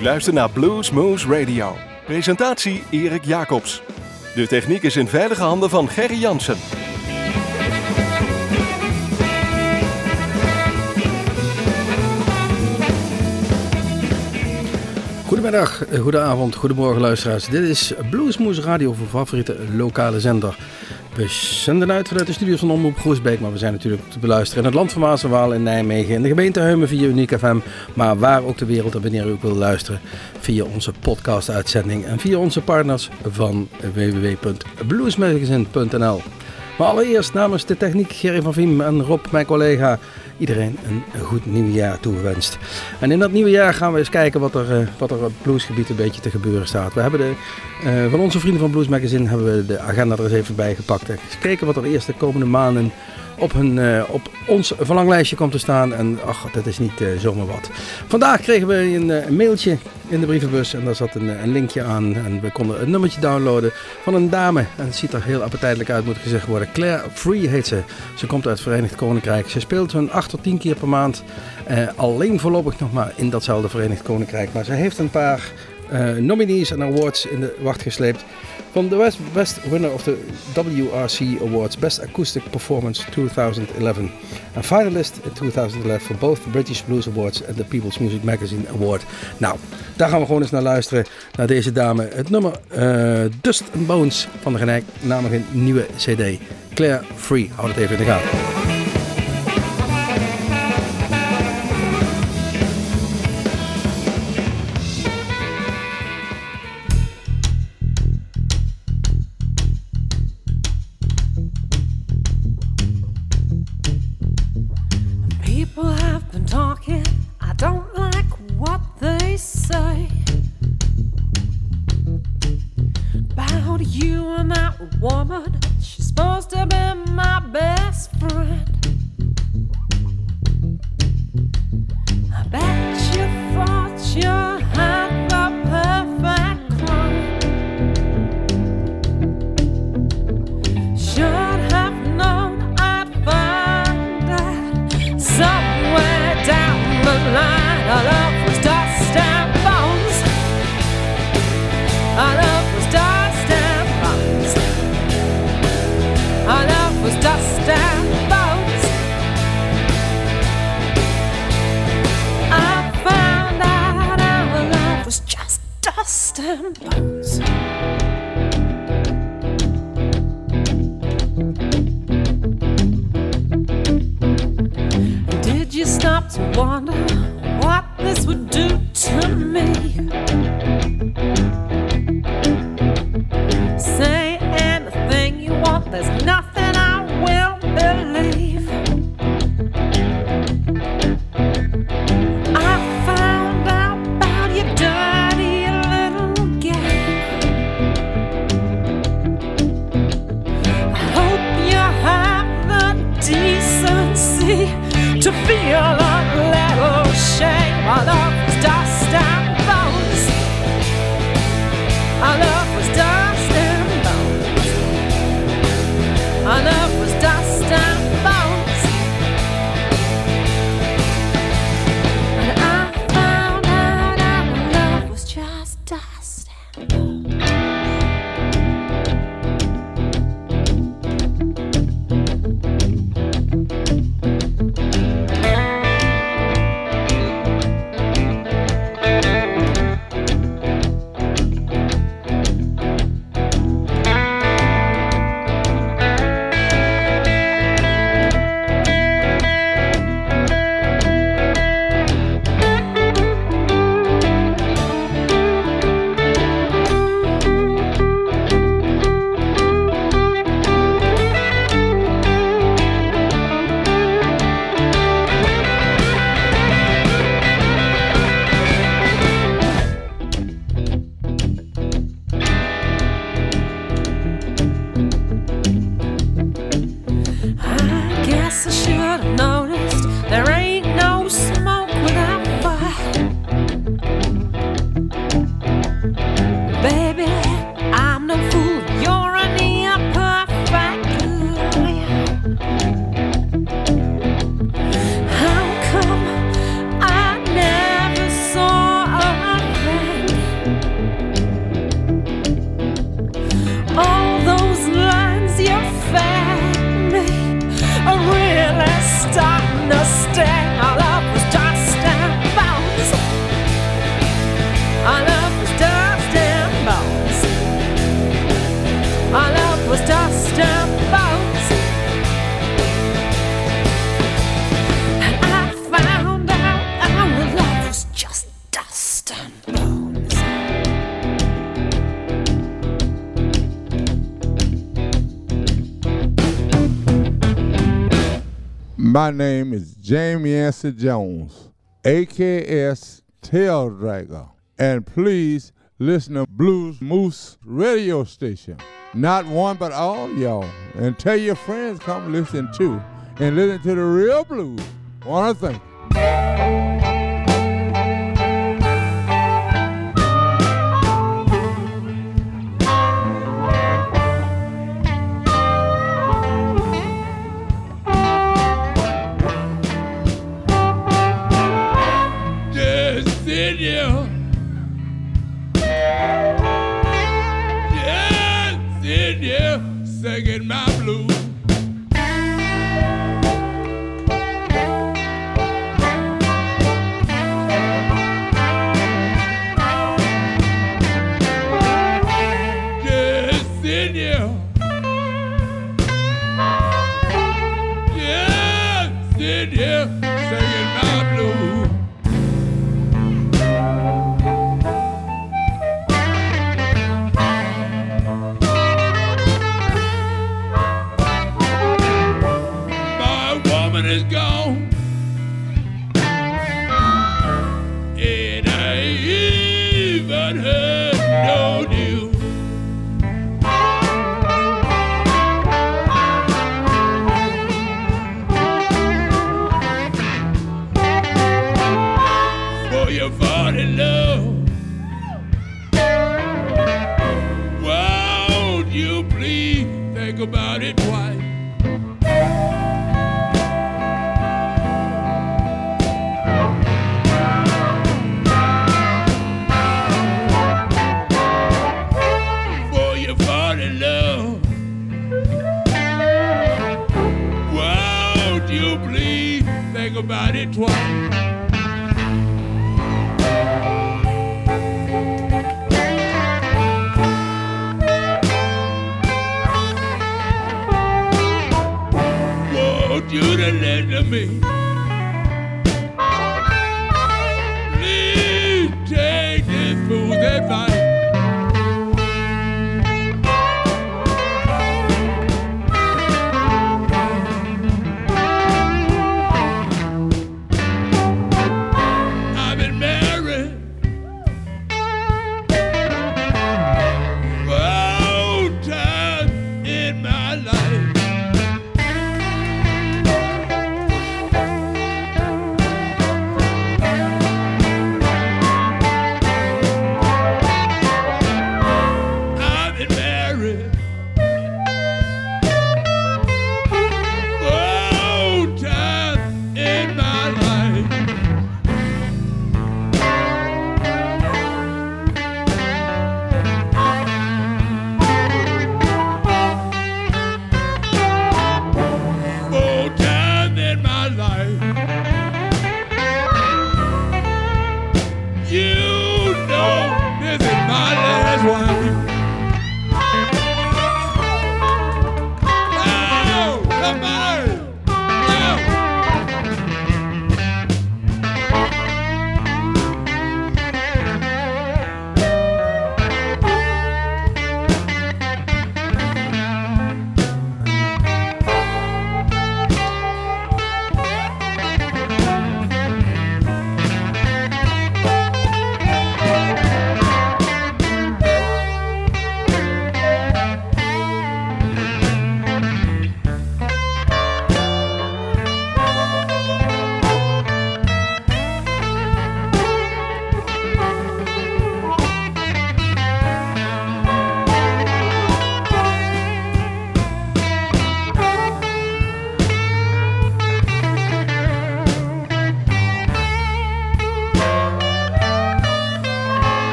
U luistert naar Blues Moose Radio. Presentatie Erik Jacobs. De techniek is in veilige handen van Gerry Jansen. Goedemiddag, eh, goedenavond, goedemorgen luisteraars. Dit is Bluesmoes Radio voor favoriete lokale zender. We zenden uit vanuit de studios van Omroep Groesbeek, maar we zijn natuurlijk te beluisteren in het land van Maas en Waal in Nijmegen, in de gemeente Heumen via Uniek FM, maar waar ook de wereld en wanneer u ook wil luisteren via onze podcast-uitzending en via onze partners van www.bluesmagazine.nl. Maar allereerst namens de techniek Gerry van Viem en Rob, mijn collega, iedereen een goed nieuw jaar toegewenst. En in dat nieuwe jaar gaan we eens kijken wat er, eh, wat er op bluesgebied een beetje te gebeuren staat. We hebben de, uh, van onze vrienden van Blues Magazine hebben we de agenda er eens even bij gepakt. En eens kijken wat er eerst de komende maanden op, hun, uh, op ons verlanglijstje komt te staan. En ach, dat is niet uh, zomaar wat. Vandaag kregen we een, een, mailtje in de brievenbus en daar zat een, een, linkje aan. En we konden een nummertje downloaden van een dame. En het ziet er heel appetijtelijk uit, moet gezegd worden. Claire Free heet ze. Ze komt uit het Verenigd Koninkrijk. Ze speelt zo'n 8 tot 10 keer per maand. Alleen voorlopig nog maar in datzelfde Verenigd Koninkrijk. Maar ze heeft een paar uh, nominees en awards in de wacht gesleept. Van de best, best winner of the WRC Awards Best Acoustic Performance 2011. En finalist in 2011 voor both the British Blues Awards en the People's Music Magazine Award. Nou, daar gaan we gewoon eens naar luisteren. Naar deze dame. Het nummer uh, Dust and Bones van de gelijknamige nieuwe CD. Claire Free. Houd het even in de gaten. My name is Jamie Anson Jones, AKS Tail Dragger. And please listen to Blues Moose radio station. Not one, but all y'all. And tell your friends come listen too. And listen to the real blues. Wanna thank you.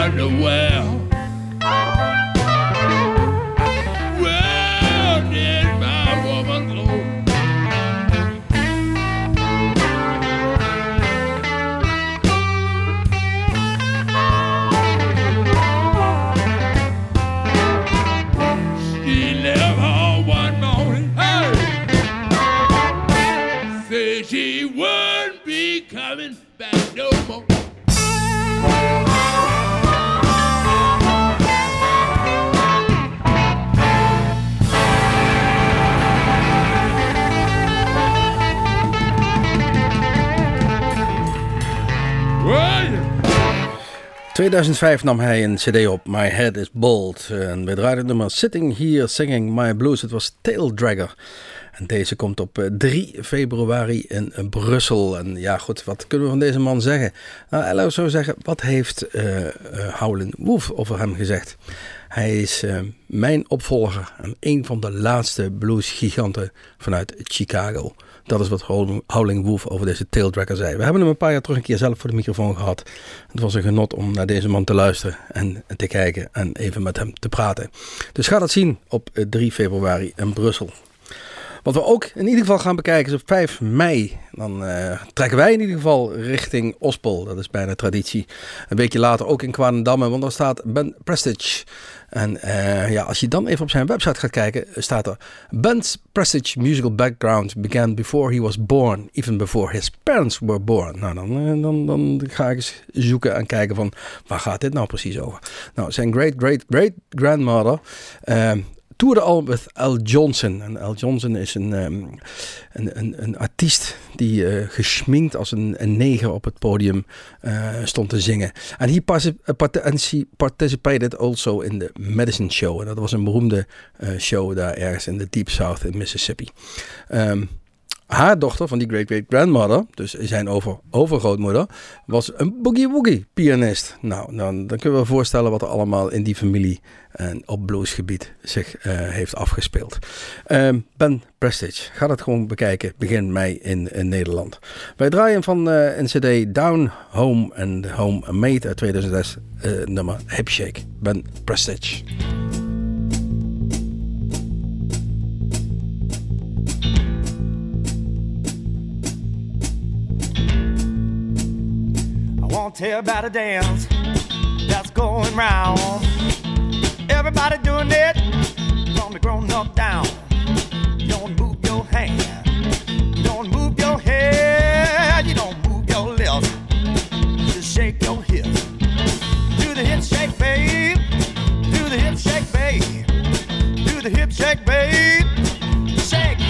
far away. 2005 nam hij een cd op, My Head is Bald. En we draaiden nummer Sitting Here Singing My Blues. Het was Tail Dragger. En deze komt op eh, 3 februari in eh, Brussel. En ja, goed, wat kunnen we van deze man zeggen? Nou, laten zo zeggen, wat heeft eh eh, Howlin' Wolf over hem gezegd? Hij is eh, mijn opvolger en een van de laatste bluesgiganten vanuit Chicago. Dat is wat Howl- Howling Wolf over deze Taildragger zei. We hebben hem een paar jaar terug een keer zelf voor de microfoon gehad. Het was een genot om naar deze man te luisteren en te kijken en even met hem te praten. Dus ga dat zien op eh, 3 februari in Brussel. Wat we ook in ieder geval gaan bekijken is op 5 mei. Dan eh, trekken wij in ieder geval richting Ospel. Dat is bijna traditie. Een weekje later ook in Kwaandamme, want daar staat Ben Prestige. En eh, ja, als je dan even op zijn website gaat kijken, staat er... Ben's Prestige musical background began before he was born. Even before his parents were born. Nou, dan, eh, dan, dan ga ik eens zoeken en kijken van... Waar gaat dit nou precies over? Nou, zijn great, great, eh, toerde al met Al Johnson. En Al Johnson is een, ehm, een, een, artiest die eh, geschminkt als een, een neger op het podium eh, stond te zingen. En he, uh, she participated also in the Medicine Show. En dat was een beroemde eh, show daar ergens in de Deep South in Mississippi. Ehm, haar dochter van die great-great-grandmother, dus zijn over, overgrootmoeder, was een boogie-woogie pianist. Nou, dan, dan kunnen we voorstellen wat er allemaal in die familie en op bluesgebied zich eh, heeft afgespeeld. Ehm, ben Prestige, ga dat gewoon bekijken begin mei in, in Nederland. Wij draaien van eh, een cd Down Home and Home Made uit 2006, eh, nummer Hip Shake. Ben Prestige. Won't tell about a dance that's going round. Everybody doing it from the grown up down. Don't move your hand, don't move your head, you don't move your lips. Just shake your hips. Do the hip shake, babe. Do the hip shake, babe. Do the hip shake, babe. Shake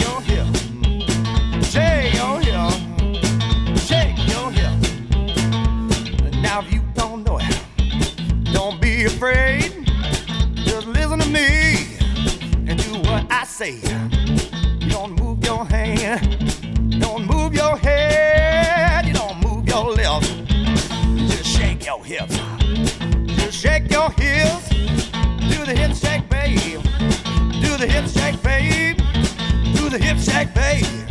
afraid. Just listen to me and do what I say. You don't move your hand, don't move your head, you don't move your lips. Just shake your hips. Just shake your hips. Do the hip shake, babe. Do the hip shake, babe. Do the hip shake, babe.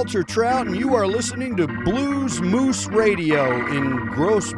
Walter Trout, and you are listening to Blues Moose Radio in Gross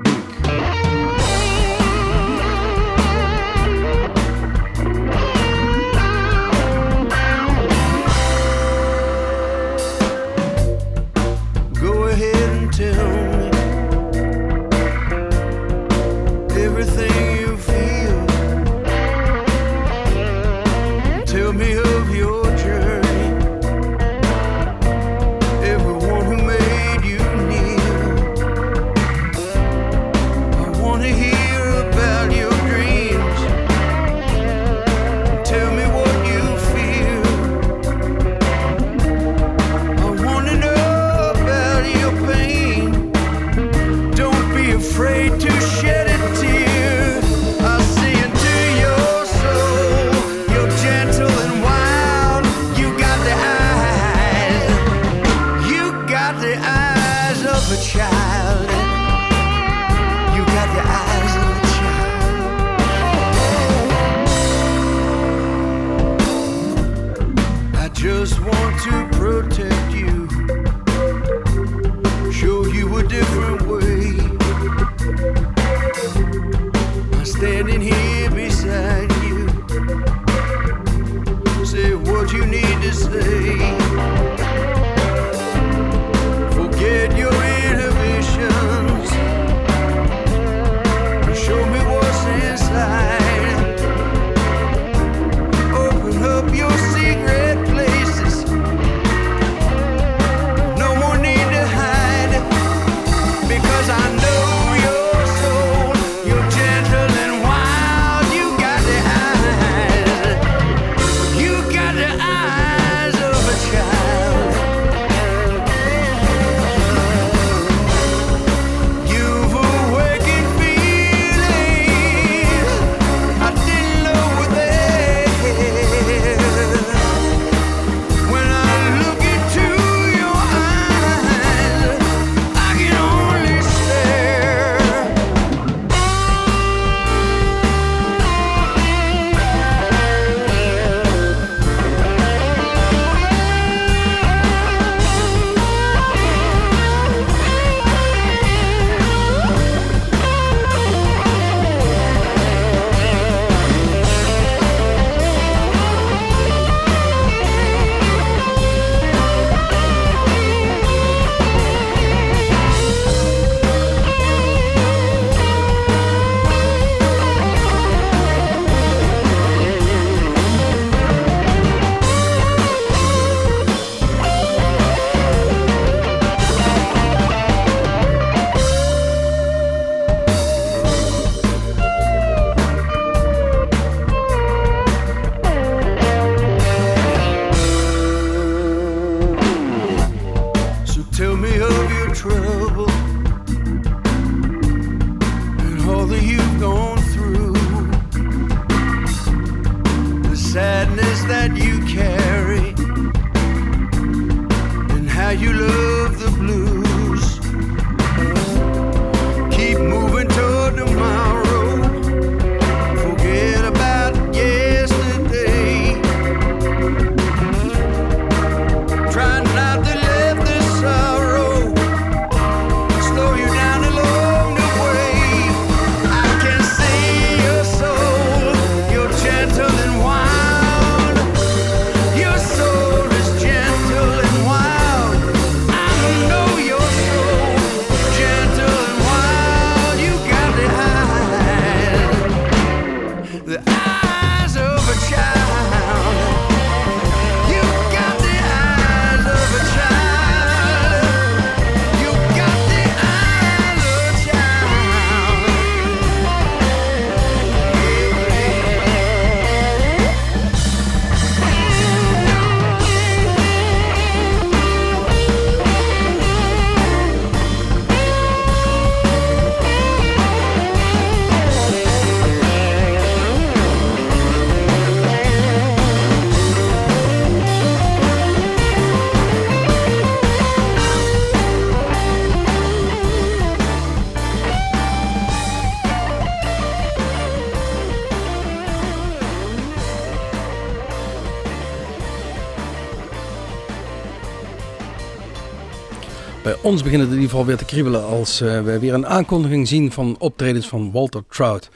Ons beginnen in ieder geval weer te kriebelen als uh, we weer een aankondiging zien van optredens van Walter Trout.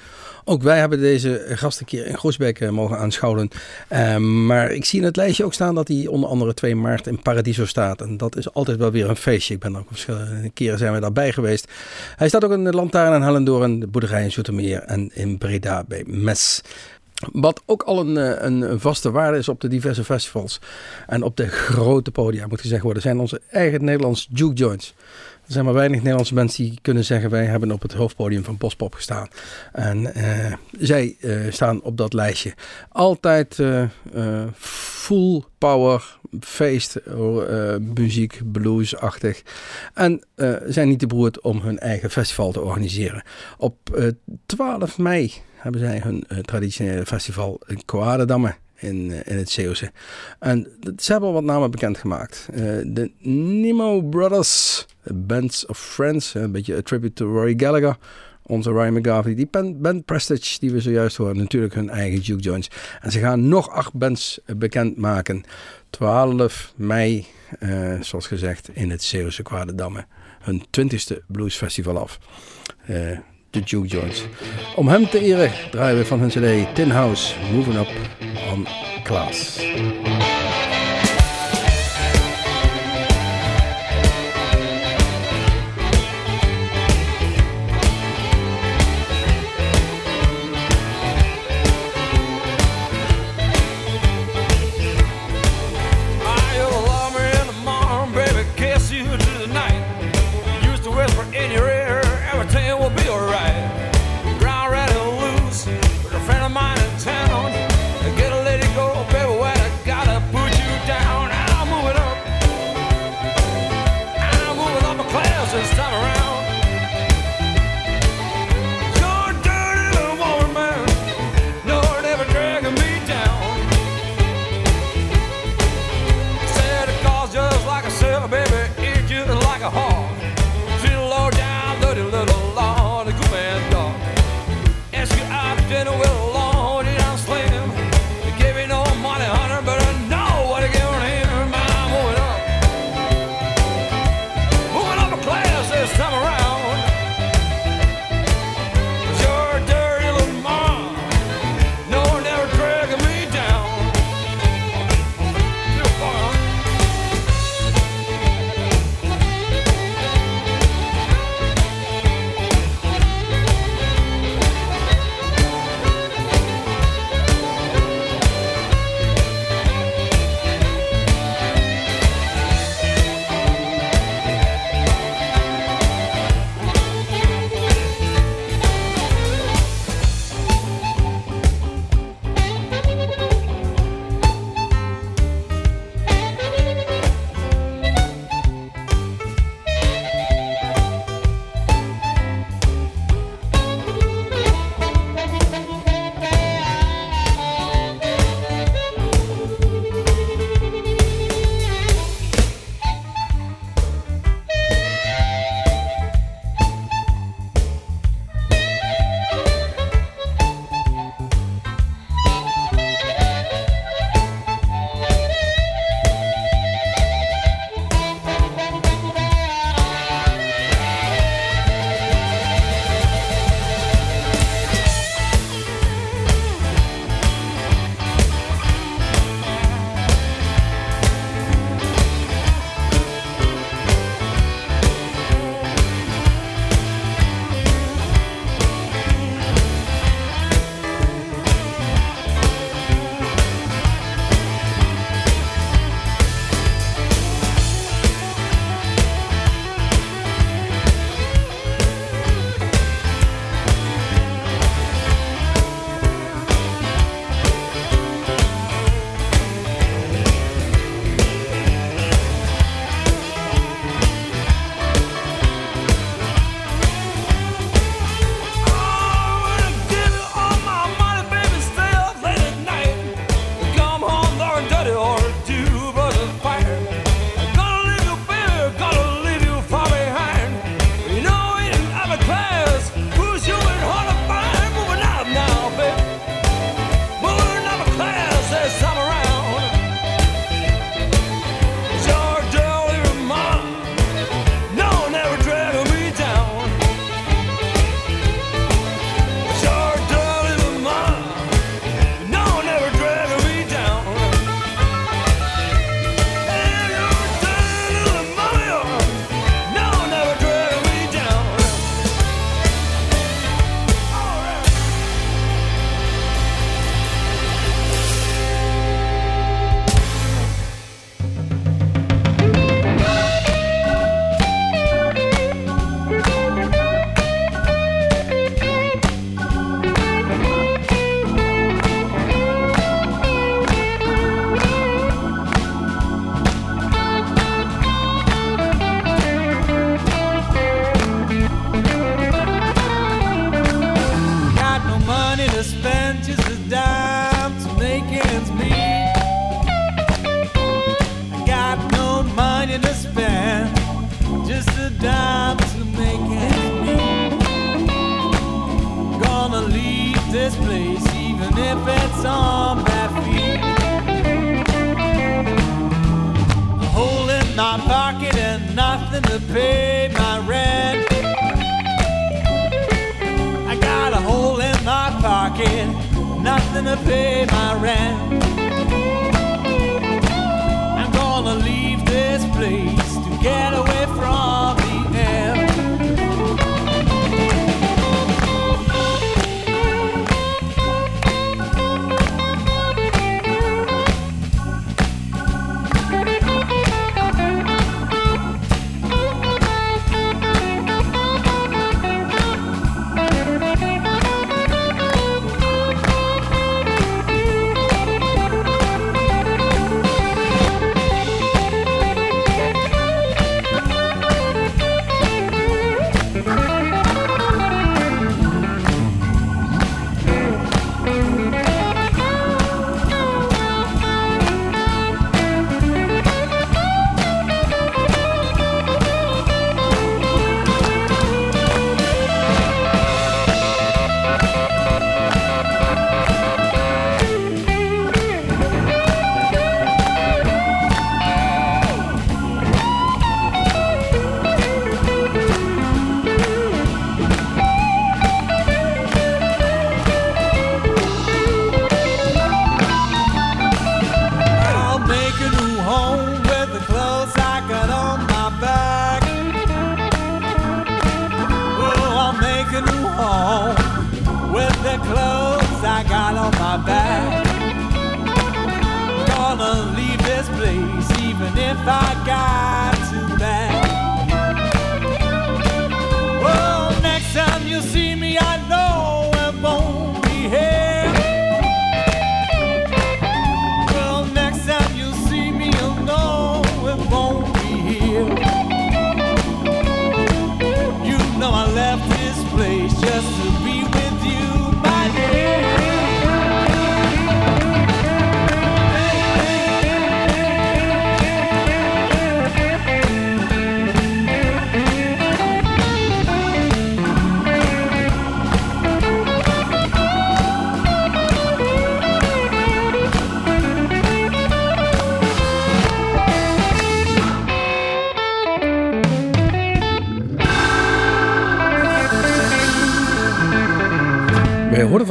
Ook wij hebben deze gast een keer in Groesbeek uh, mogen aanschouwen. Uh, maar ik zie in het lijstje ook staan dat hij onder andere 2 maart in Paradiso staat. En dat is altijd wel weer een feestje. Ik ben ook verschillende keren zijn we daarbij geweest. Hij staat ook in de Lantaarn en Hellendoorn, de boerderij in Zoetermeer en in Breda bij Mes. Wat ook al een, een, vaste waarde is op de diverse festivals en op de grote podia, moet gezegd worden, zijn onze eigen Nederlandse juke joints. Er zijn maar weinig Nederlandse mensen die kunnen zeggen: wij hebben op het hoofdpodium van Postpop gestaan. En uh, zij uh, staan op dat lijstje. Altijd full power, feest, muziek, bluesachtig. En zijn niet te beroerd om hun eigen festival te organiseren. Op 12 mei hebben zij hun traditionele festival in Koadedamme in, het Zeeuwse. En ze hebben al wat namen bekendgemaakt. Uh, de Nemo Brothers, Bands of Friends, een beetje a tribute to Rory Gallagher. Onze Ryan McGarvey, die band, Prestige die we zojuist horen, natuurlijk hun eigen juke joints. En ze gaan nog acht bands bekendmaken. 12 mei, uh, zoals gezegd, in het Zeeuwse Kwadedamme. Hun 20ste bluesfestival af. Uh, de Juke Joints. Om hem te eren draaien we van hun cd Tin House Moving Up on Class.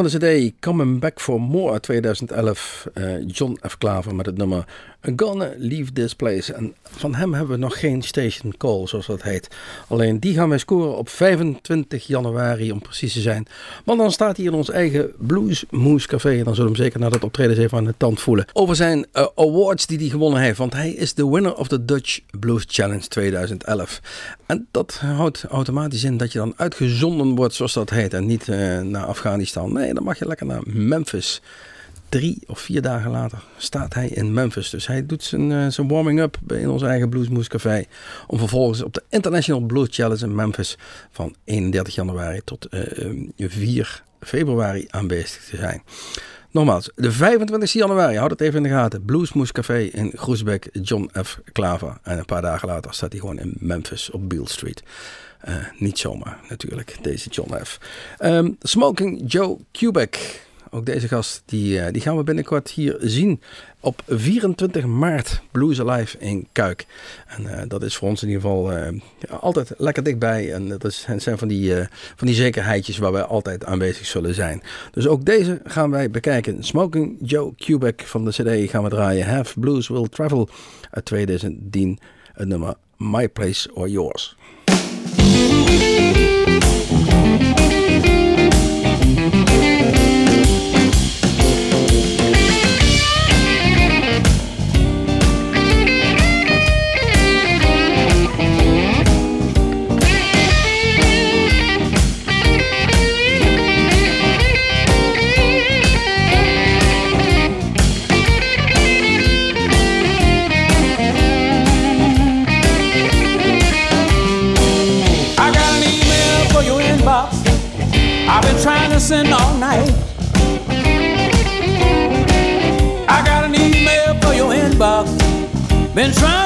Van CD Coming Back for More uit 2011. eh, John F. Klaver met het nummer Gonna Leave This Place. En van hem hebben we nog geen station call, zoals dat heet. Alleen die gaan wij scoren op 25 januari, om precies te zijn. Want dan staat hij in ons eigen Blues Moose Café. En dan zullen we hem zeker na dat optreden even aan de tand voelen. Over zijn eh, awards die hij gewonnen heeft. Want hij is de winner of the Dutch Blues Challenge 2011. En dat houdt automatisch in dat je dan uitgezonden wordt, zoals dat heet. En niet eh, naar Afghanistan. Nee, dan mag je lekker naar Memphis. Drie of vier dagen later staat hij in Memphis. Dus hij doet zijn, eh, zijn warming-up in ons eigen Bluesmoes Café. Om vervolgens op de International Blues Challenge in Memphis van 31 januari tot eh, eh, 4 februari aanwezig te zijn. Nogmaals, de 25 januari, houd het even in de gaten. Bluesmoes Café in Groesbeek, John F. Klaver. En een paar dagen later staat hij gewoon in Memphis op Beale Street. Eh, niet zomaar natuurlijk, deze John F. Ehm, Smoking Joe Kubek. Ook deze gast, die, eh, die gaan we binnenkort hier zien. Op 24 maart, Blues Alive in Kuik. En eh, dat is voor ons in ieder geval altijd lekker dichtbij. En dat is, zijn van die, van die zekerheidjes waar wij altijd aanwezig zullen zijn. Dus ook deze gaan wij bekijken. Smoking Joe Kubek van de CD gaan we draaien. Have Blues Will Travel uit 2010. Het nummer My Place or Yours.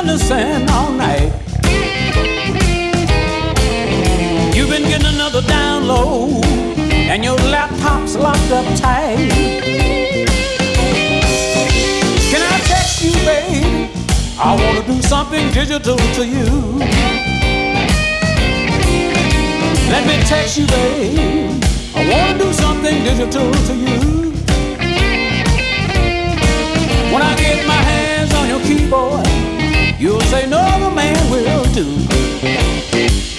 innocent all night. You've been getting another download, and your laptop's locked up tight. Can I text you, babe? I wanna do something digital to you. Let me text you, babe. I wanna do something digital to you. When I get my hands on your keyboard. You'll say no, man will do.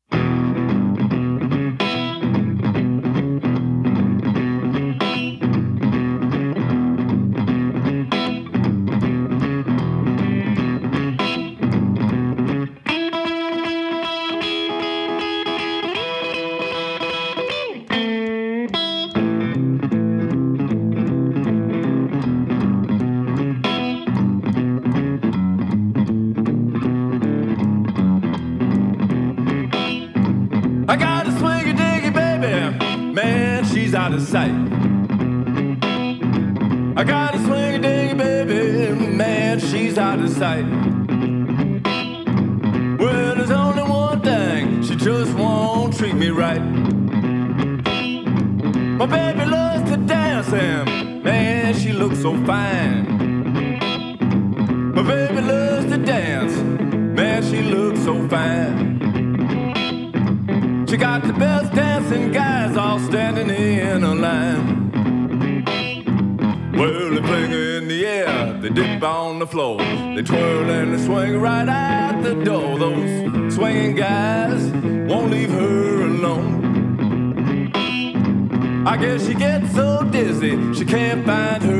flow. They twirl and they swing right out the door. Those swinging guys won't leave her alone. I guess she gets so dizzy she can't find her.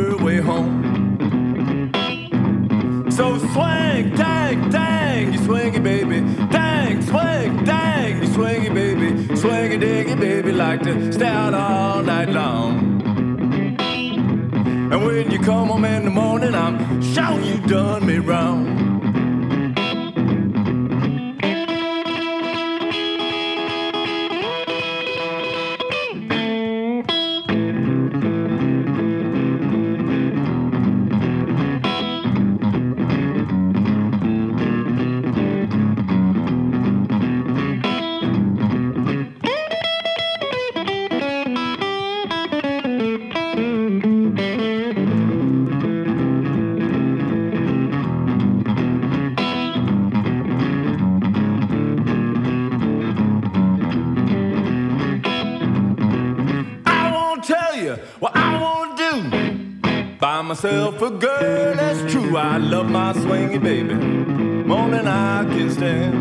for girl, that's true. I love my swingy baby more than I can stand.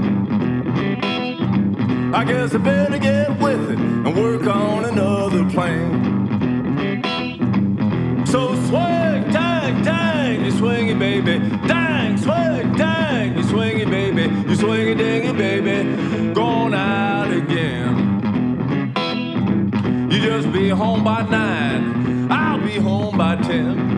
I guess I better get with it and work on another plan. So swing, dang, dang, you swingy baby, dang, swing, dang, you swingy baby, you swingy dingy baby, gone out again. You just be home by nine, I'll be home by ten.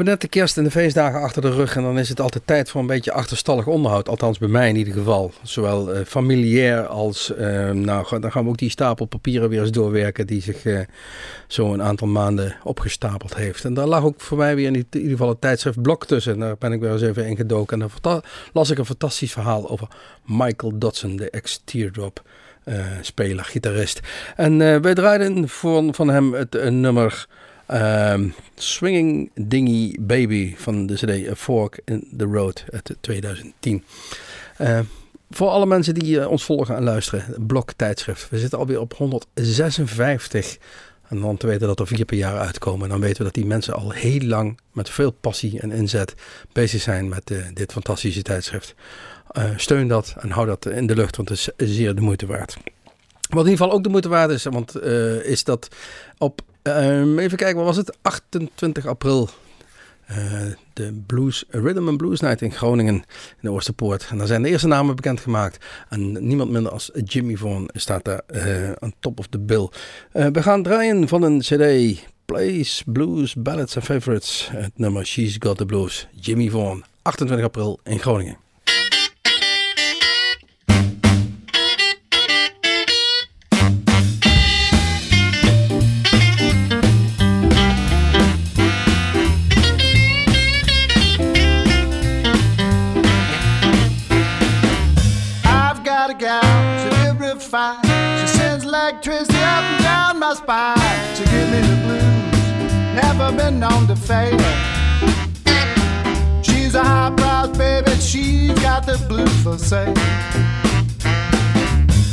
Hebben net de kerst en de feestdagen achter de rug en dan is het altijd tijd voor een beetje achterstallig onderhoud. Althans bij mij in ieder geval. Zowel eh, familiair als, eh, nou dan gaan we ook die stapel papieren weer eens doorwerken die zich eh, zo een aantal maanden opgestapeld heeft. En daar lag ook voor mij weer in, in ieder geval het tijdschrift Blok tussen. En daar ben ik weer eens even ingedoken. En dan las ik een fantastisch verhaal over Michael Dodson, de ex-teardrop. speler, gitarist. En wij draaiden voor, van hem het nummer Ehm, Swinging Dingy Baby van de CD A Fork in the Road uit 2010. Eh, voor alle mensen die eh, ons volgen en luisteren, blok tijdschrift. We zitten alweer op 156. En dan te weten dat er vier per jaar uitkomen. En dan weten we dat die mensen al heel lang met veel passie en inzet bezig zijn met eh, dit fantastische tijdschrift. Eh, steun dat en hou dat in de lucht, want het is zeer de moeite waard. Wat in ieder geval ook de moeite waard is, want is dat op, ehm, even kijken, wat was het? 28 april. eh, de Blues, Rhythm and Blues Night in Groningen, in de Oosterpoort. En daar zijn de eerste namen bekendgemaakt. En niemand minder als Jimmy Vaughan staat daar eh aan top of the bill. Eh, we gaan draaien van een cd, Plays, Blues, Ballads and Favorites. Het nummer She's Got the Blues, Jimmy Vaughan. 28 april in Groningen. She give me the blues, never been known to fail. She's a high price baby, she's got the blues for sale.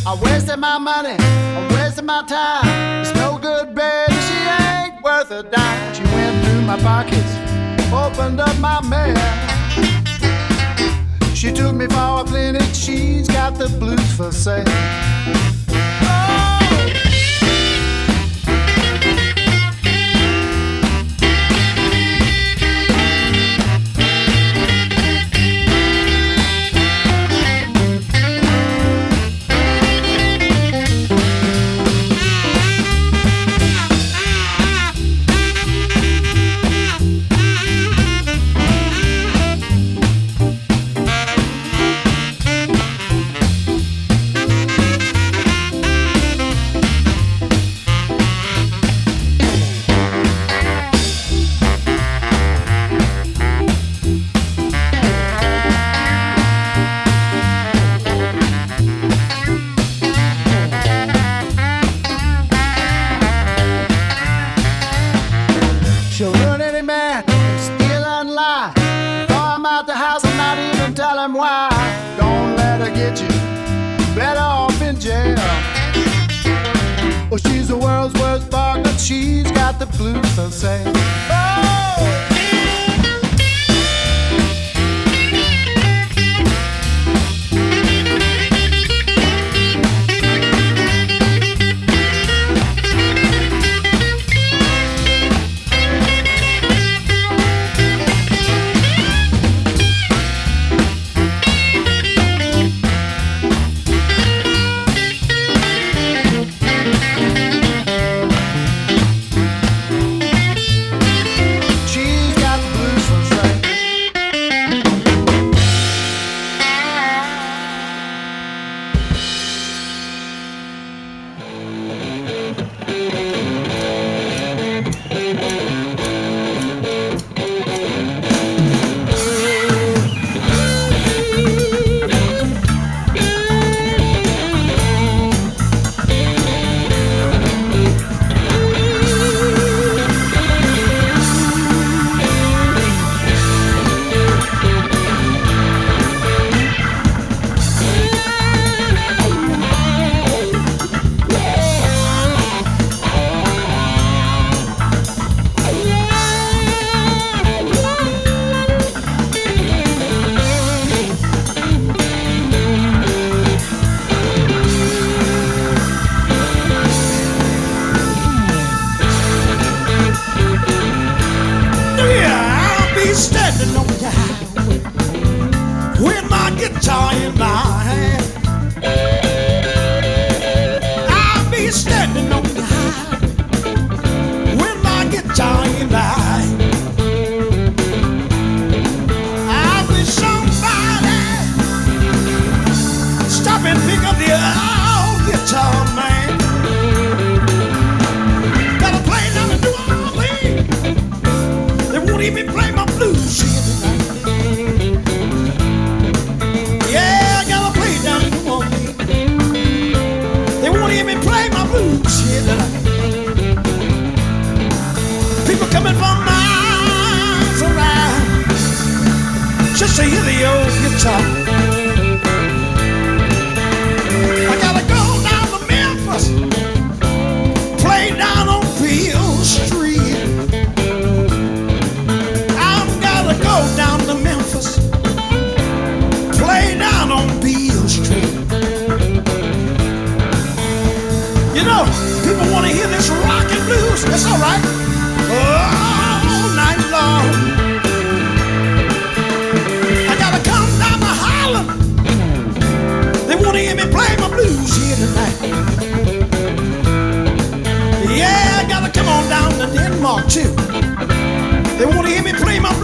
I wasted my money, I wasted my time. It's no good, baby, she ain't worth a dime. She went through my pockets, opened up my mail. She took me for a clinic, she's got the blues for sale.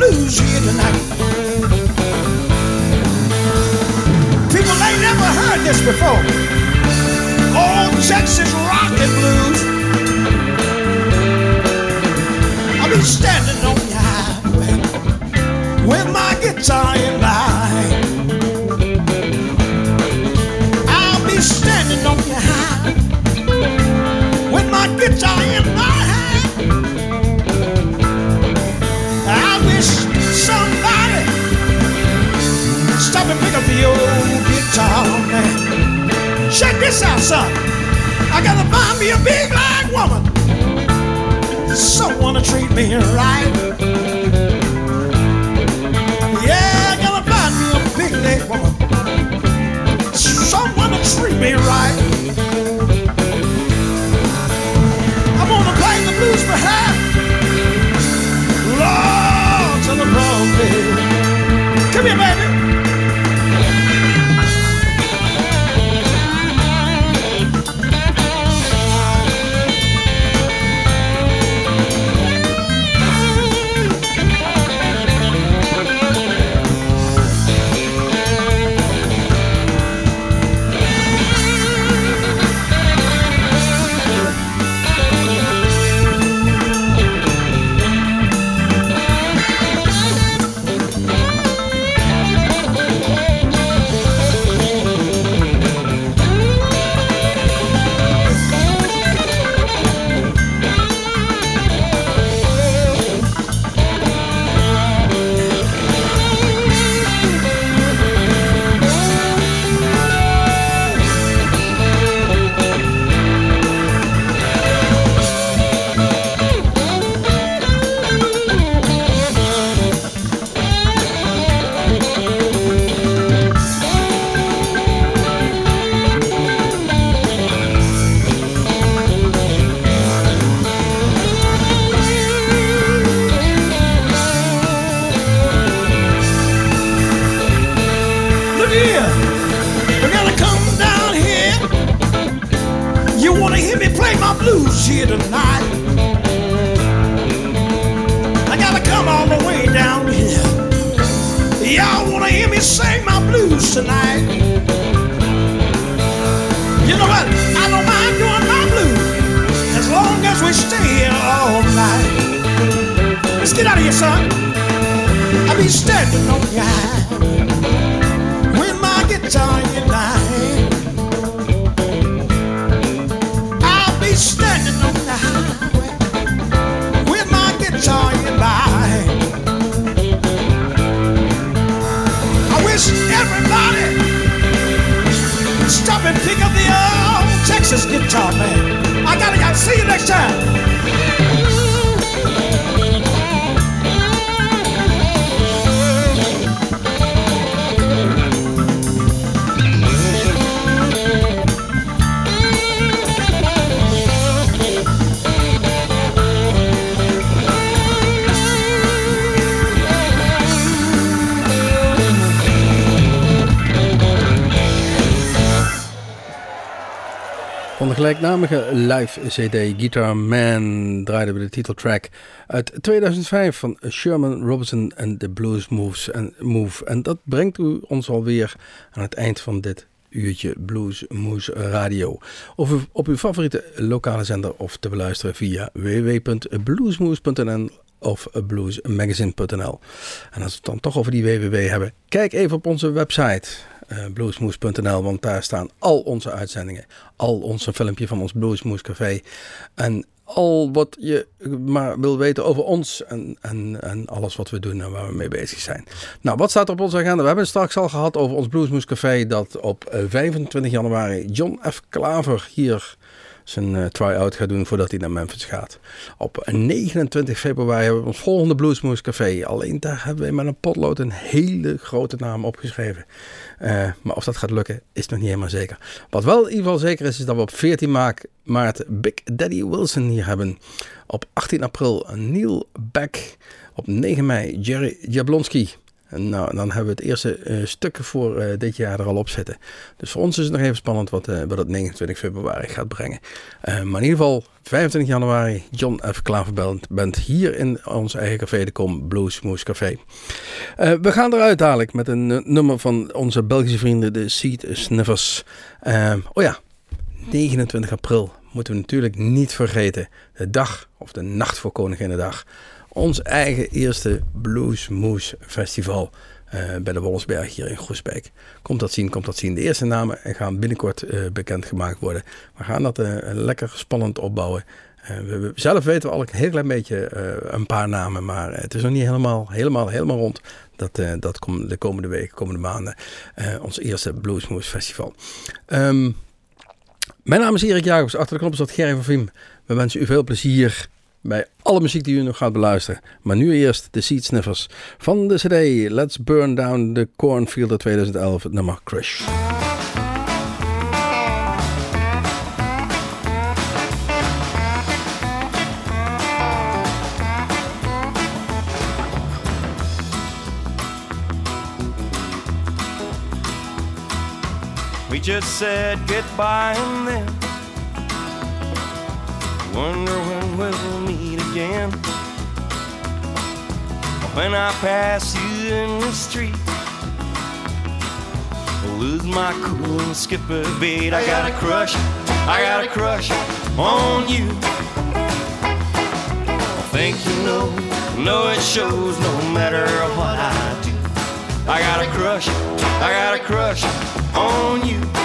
blues here tonight. People ain't never heard this before. All Texas rock and blues. I'll be standing on the highway with my guitar in my this out, son. I gotta find me a big black woman. Someone to treat me right. Yeah, I gotta find me a big black woman. Someone to treat me right. de gelijknamige live CD Guitar Man draaiden we de titeltrack uit 2005 van Sherman Robinson en the Blues Moves and Move. En dat brengt u ons alweer aan het eind van dit uurtje Blues Moves Radio. Of op uw favoriete lokale zender of te beluisteren via www.bluesmoves.nl of bluesmagazine.nl. En als we het dan toch over die www hebben, kijk even op onze website eh, bluesmoose.nl, want daar staan al onze uitzendingen, al onze filmpje van ons Bluesmoose Café en al wat je maar wil weten over ons en, en, en alles wat we doen en waar we mee bezig zijn. Nou, wat staat er op onze agenda? We hebben het straks al gehad over ons Bluesmoose Café dat op eh, 25 januari John F. Klaver hier zijn eh, try-out gaat doen voordat hij naar Memphis gaat. Op 29 februari hebben we ons volgende Bluesmoose Café. Alleen daar hebben we met een potlood een hele grote naam opgeschreven. Eh, maar of dat gaat lukken, is nog niet helemaal zeker. Wat wel in ieder geval zeker is, is dat we op 14 maart, maart Big Daddy Wilson hier hebben. Op 18 april Neil Beck. Op 9 mei Jerry Jablonski. Nou, dan hebben we het eerste eh, stuk voor eh, dit jaar er al op zitten. Dus voor ons is het nog even spannend wat, eh, wat het 29 februari gaat brengen. Maar in ieder geval 25 januari John F. Klaverband bent hier in ons eigen café, de Com Blues Moose Café. We gaan eruit dadelijk met een nummer van onze Belgische vrienden, de Seed Sniffers. Oh ja, 29 april moeten we natuurlijk niet vergeten. De dag of de nacht voor Koninginnedag. Ons eigen eerste Blues Moose Festival eh, bij de Wolfsberg hier in Groesbeek. Komt dat zien, komt dat zien. De eerste namen gaan binnenkort eh, bekendgemaakt worden. We gaan dat eh, lekker spannend opbouwen. We, we- zelf weten we al een heel klein beetje een paar namen, maar het is nog niet helemaal, helemaal, helemaal rond. Dat, dat komt de komende weken, komende maanden. ons eerste Bluesmoose Festival. Ehm, mijn naam is Erik Jacobs. Achter de knop dat Gerry van Viem. We wensen u veel plezier bij alle muziek die u nog gaat beluisteren. Maar nu eerst de Seed Sniffers van de CD Let's Burn Down the Cornfield uit 2011, het nummer Crush. We just said goodbye and wonder when we'll meet again. When I pass you in the street, I'll lose my cool and skip a beat. I got a crush, I got a crush on you. I think you know, know it shows no matter what I do. I got a crush, I got a crush on you.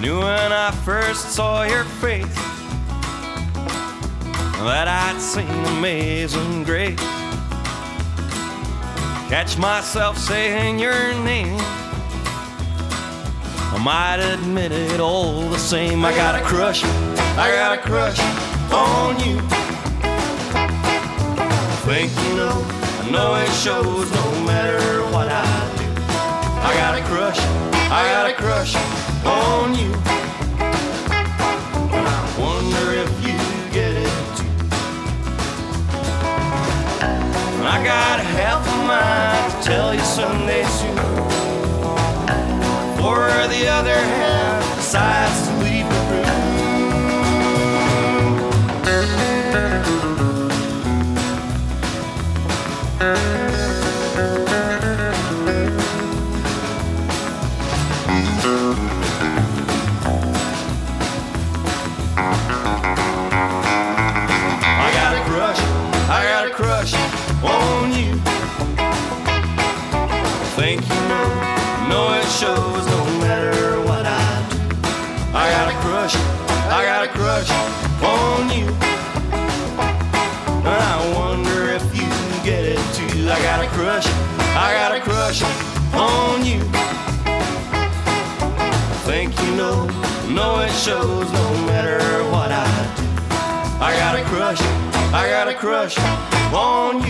Knew when I first saw your face that I'd seen amazing grace. Catch myself saying your name. I might admit it all the same. I got a crush, I got a crush on you. Think you know, I know it shows no matter what I do. I got a crush, I got a crush on you. And I wonder if you get it too. I got half a mind to tell you someday soon. For the other half decides crush on you.